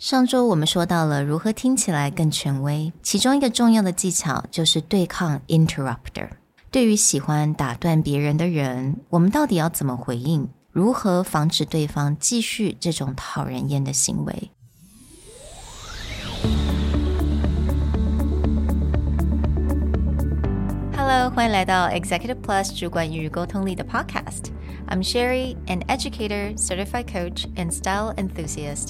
上周我们说到了如何听起来更权威，其中一个重要的技巧就是对抗 interrupter。对于喜欢打断别人的人，我们到底要怎么回应？如何防止对方继续这种讨人厌的行为？Hello，欢迎来到 Executive Plus 主管与沟通力的 Podcast。I'm Sherry, an educator, certified coach, and style enthusiast.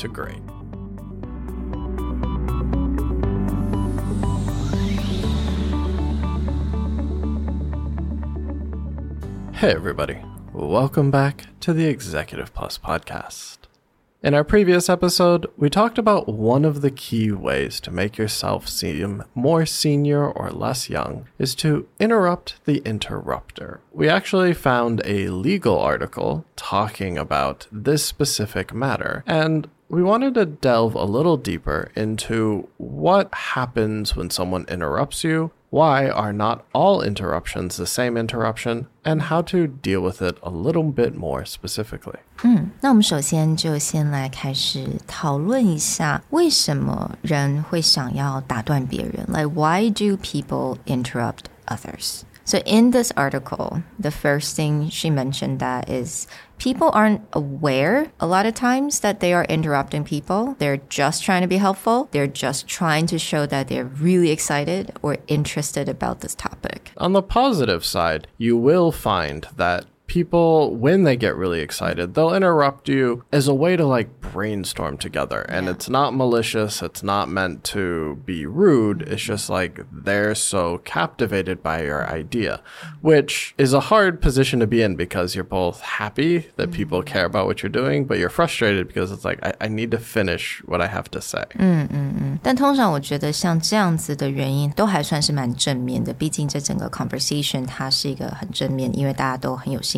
to great. Hey, everybody. Welcome back to the Executive Plus podcast. In our previous episode, we talked about one of the key ways to make yourself seem more senior or less young is to interrupt the interrupter. We actually found a legal article talking about this specific matter, and we wanted to delve a little deeper into what happens when someone interrupts you, why are not all interruptions the same interruption, and how to deal with it a little bit more specifically. 嗯，那我们首先就先来开始讨论一下，为什么人会想要打断别人？Like why do people interrupt others? So in this article, the first thing she mentioned that is people aren't aware a lot of times that they are interrupting people. They're just trying to be helpful. They're just trying to show that they're really excited or interested about this topic. On the positive side, you will find that people, when they get really excited, they'll interrupt you as a way to like brainstorm together. And yeah. it's not malicious, it's not meant to be rude. It's just like they're so captivated by your idea, which is a hard position to be in because you're both happy that people care about what you're doing, but you're frustrated because it's like, I, I need to finish what I have to say. 嗯嗯嗯，但通常我觉得像这样子的原因都还算是蛮正面的，毕竟这整个 conversation 它是一个很正面，因为大家都很有兴。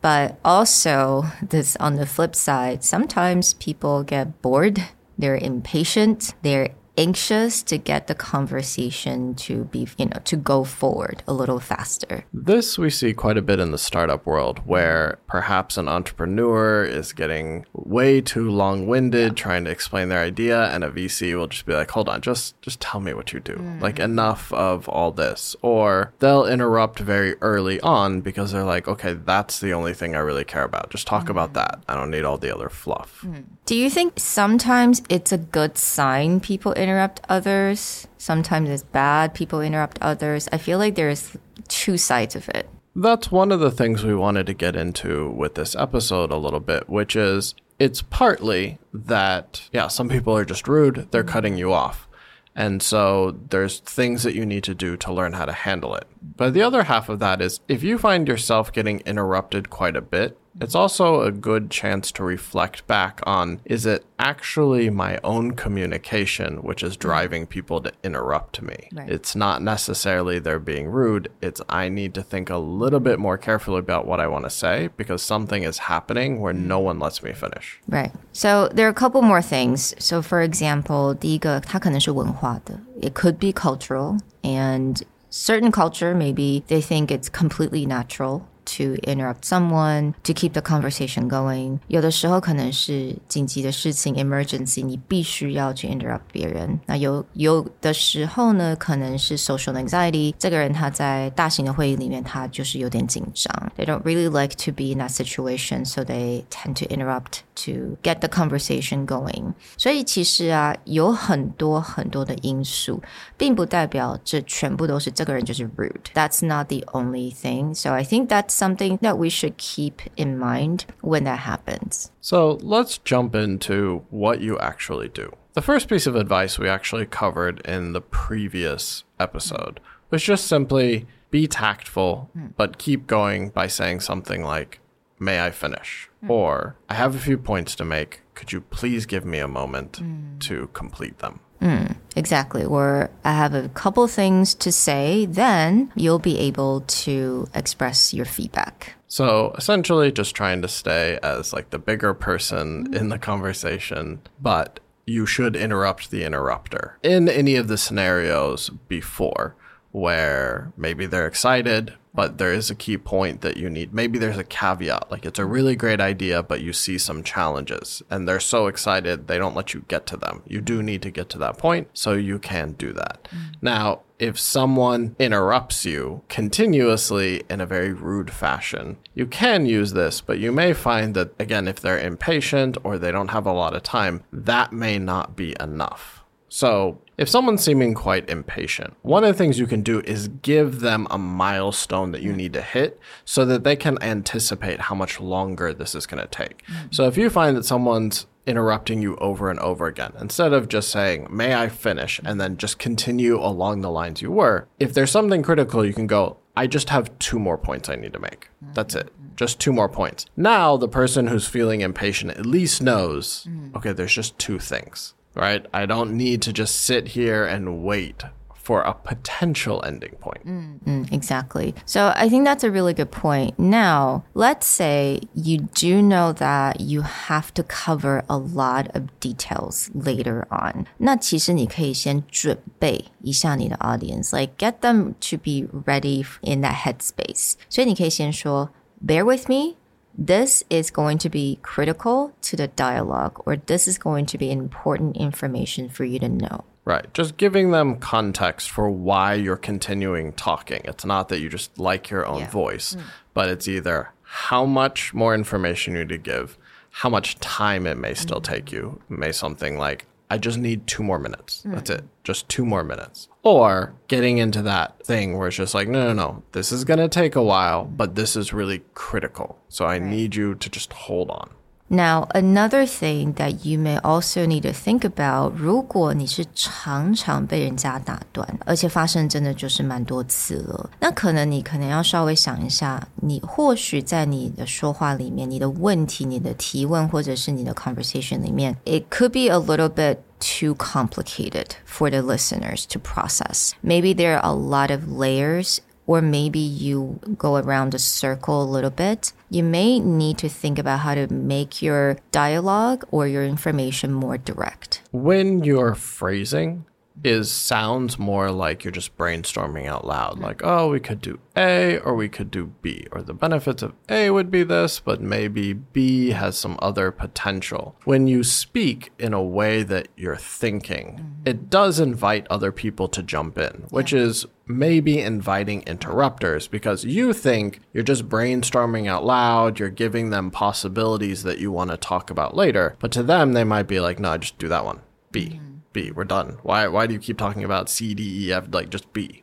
but also, this on the flip side, sometimes people get bored, they're impatient, they're anxious to get the conversation to be, you know, to go forward a little faster. This we see quite a bit in the startup world where perhaps an entrepreneur is getting way too long-winded yeah. trying to explain their idea and a VC will just be like, "Hold on, just just tell me what you do." Mm. Like enough of all this. Or they'll interrupt very early on because they're like, "Okay, that's the only thing I really care about. Just talk mm. about that. I don't need all the other fluff." Mm. Do you think sometimes it's a good sign people interrupt others? Sometimes it's bad people interrupt others. I feel like there's two sides of it. That's one of the things we wanted to get into with this episode a little bit, which is it's partly that, yeah, some people are just rude, they're cutting you off. And so there's things that you need to do to learn how to handle it. But the other half of that is if you find yourself getting interrupted quite a bit, it's also a good chance to reflect back on is it actually my own communication which is driving people to interrupt me? Right. It's not necessarily they're being rude, it's I need to think a little bit more carefully about what I want to say because something is happening where no one lets me finish. Right. So there are a couple more things. So for example, 第一个它可能是文化的. It could be cultural and certain culture maybe they think it's completely natural to interrupt someone to keep the conversation going。有的时候可能是紧急的事情 emergency，你必须要去 interrupt 别人。那有有的时候呢，可能是 social anxiety，这个人他在大型的会议里面他就是有点紧张。They don't really like to be in that situation, so they tend to interrupt to get the conversation going。所以其实啊，有很多很多的因素，并不代表这全部都是这个人就是 rude。That's not the only thing. So I think that's something that we should keep in mind when that happens. So let's jump into what you actually do. The first piece of advice we actually covered in the previous episode was just simply be tactful, hmm. but keep going by saying something like, may I finish? Hmm. Or I have a few points to make. Could you please give me a moment hmm. to complete them? Mm, exactly. Or I have a couple things to say, then you'll be able to express your feedback. So essentially, just trying to stay as like the bigger person in the conversation, but you should interrupt the interrupter in any of the scenarios before where maybe they're excited, but there is a key point that you need. Maybe there's a caveat, like it's a really great idea, but you see some challenges and they're so excited they don't let you get to them. You do need to get to that point, so you can do that. Mm. Now, if someone interrupts you continuously in a very rude fashion, you can use this, but you may find that, again, if they're impatient or they don't have a lot of time, that may not be enough. So, if someone's seeming quite impatient, one of the things you can do is give them a milestone that you mm. need to hit so that they can anticipate how much longer this is going to take. Mm. So, if you find that someone's interrupting you over and over again, instead of just saying, May I finish, and then just continue along the lines you were, if there's something critical, you can go, I just have two more points I need to make. That's it. Mm-hmm. Just two more points. Now, the person who's feeling impatient at least knows, mm. okay, there's just two things, right? I don't need to just sit here and wait for a potential ending point. Mm, exactly. So I think that's a really good point. Now, let's say you do know that you have to cover a lot of details later on. 那其实你可以先准备一下你的 audience, like get them to be ready in that headspace. 所以你可以先说, bear with me. this is going to be critical to the dialogue, or this is going to be important information for you to know. Right. Just giving them context for why you're continuing talking. It's not that you just like your own Yeah. voice, mm. but it's either how much more information you need to give, how much time it may still mm. take you. It may something like, I just need two more minutes. That's mm. it. Just two more minutes. Or getting into that thing where it's just like, no, no, no, this is going to take a while, but this is really critical. So I need you to just hold on. Now, another thing that you may also need to think about，如果你是常常被人家打断，而且发生真的就是蛮多次了，那可能你可能要稍微想一下，你或许在你的说话里面，你的问题、你的提问或者是你的 conversation 里面，it could be a little bit too complicated for the listeners to process. Maybe there are a lot of layers or maybe you go around a circle a little bit, you may need to think about how to make your dialogue or your information more direct. when you're phrasing is sounds more like you're just brainstorming out loud like oh we could do a or we could do b or the benefits of a would be this but maybe b has some other potential when you speak in a way that you're thinking mm-hmm. it does invite other people to jump in which is maybe inviting interrupters because you think you're just brainstorming out loud, you're giving them possibilities that you want to talk about later. But to them, they might be like, no, just do that one. B. Mm-hmm. B. We're done. Why, why do you keep talking about C, D, E, F? Like, just B.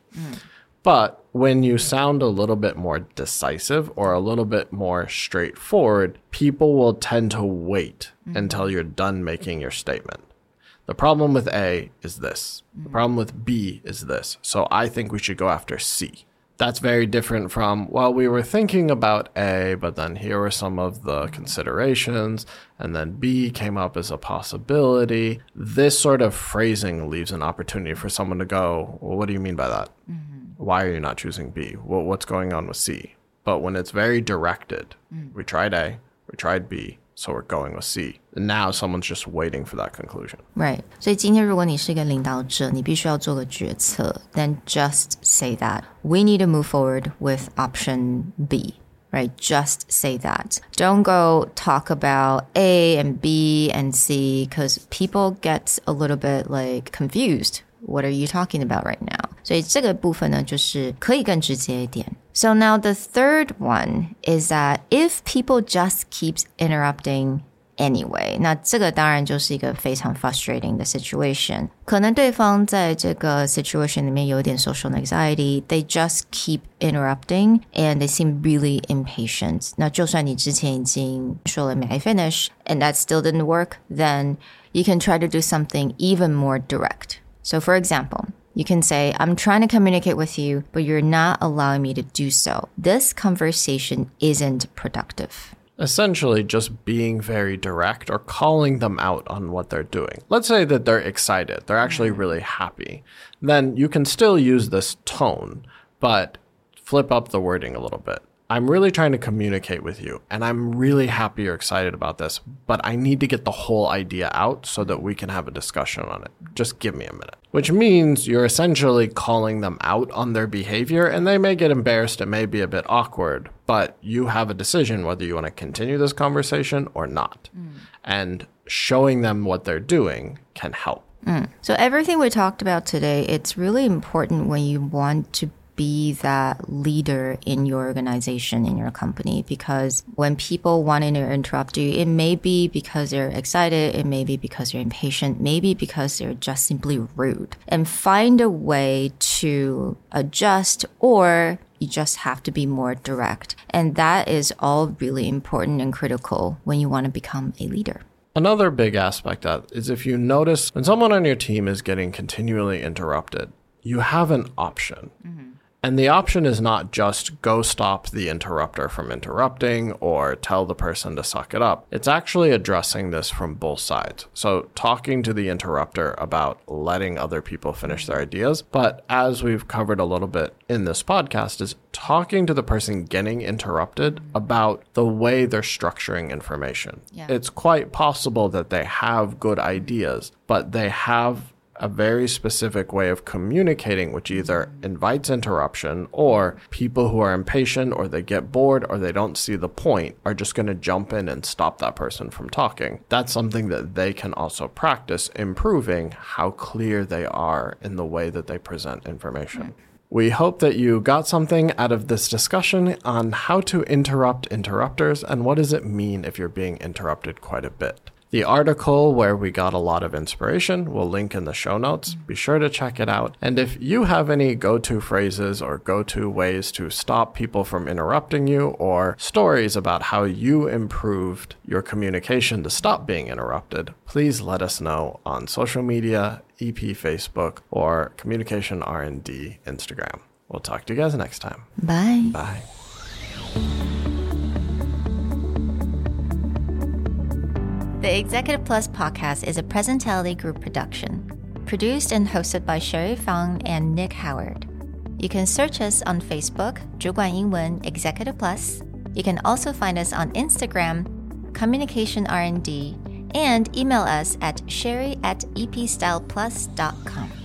But when you sound a little bit more decisive or a little bit more straightforward, people will tend to wait until you're done making your statement. The problem with A is this. The problem with B is this. So I think we should go after C. That's very different from, well, we were thinking about A, but then here were some of the considerations, and then B came up as a possibility. This sort of phrasing leaves an opportunity for someone to go, well, what do you mean by that? Mm-hmm. Why are you not choosing B? Well, what's going on with C? But when it's very directed, mm. we tried A, we tried B, so we're going with C. And now someone's just waiting for that conclusion. Right. 所以今天如果你是一个领导者，你必须要做个决策，then just say that we need to move forward with option B. Right, just say that. Don't go talk about A and B and C because people get a little bit like confused. What are you talking about right now? 所以这个部分呢，就是可以更直接一点。 So now the third one is that if people just keeps interrupting anyway，那这个当然就是一个非常 frustrating 的 situation。可能对方在这个 situation 里面有一点 social anxiety，they just keep interrupting and they seem really impatient。那就算你之前已经说了 May I finish and that still didn't work, then you can try to do something even more direct. So for example. You can say, I'm trying to communicate with you, but you're not allowing me to do so. This conversation isn't productive. essentially just being very direct or calling them out on what they're doing. Let's say that they're excited, they're actually mm-hmm. really happy. Then you can still use this tone, but flip up the wording a little bit. I'm really trying to communicate with you, and I'm really happy you're excited about this, but I need to get the whole idea out so that we can have a discussion on it. Just give me a minute. Which means you're essentially calling them out on their behavior, and they may get embarrassed. It may be a bit awkward, but you have a decision whether you want to continue this conversation or not. Mm. And showing them what they're doing can help. Mm. So everything we talked about today, it's really important when you want to be that leader in your organization, in your company, because when people want to interrupt you, it may be because they're excited, it may be because you're impatient, maybe because they're just simply rude. And find a way to adjust or you just have to be more direct. And that is all really important and critical when you want to become a leader. Another big aspect of is if you notice when someone on your team is getting continually interrupted, you have an option. Mm-hmm. And the option is not just go stop the interrupter from interrupting or tell the person to suck it up. It's actually addressing this from both sides. So, talking to the interrupter about letting other people finish their ideas. But as we've covered a little bit in this podcast, is talking to the person getting interrupted about the way they're structuring information. Yeah. It's quite possible that they have good ideas, but they have a very specific way of communicating, which either invites interruption or people who are impatient or they get bored or they don't see the point are just going to jump in and stop that person from talking. That's something that they can also practice, improving how clear they are in the way that they present information. We hope that you got something out of this discussion on how to interrupt interrupters and what does it mean if you're being interrupted quite a bit. The article where we got a lot of inspiration We'll link in the show notes. Be sure to check it out. And if you have any go to phrases or go to ways to stop people from interrupting you or stories about how you improved your communication to stop being interrupted, please let us know on social media, EP Facebook, or Communication R&D Instagram. We'll talk to you guys next time. Bye. Bye. The Executive Plus podcast is a Presentality Group production, produced and hosted by Sherry Fang and Nick Howard. You can search us on Facebook, 主管英文 Executive Plus. You can also find us on Instagram, Communication R&D, and email us at sherry at epstyleplus.com.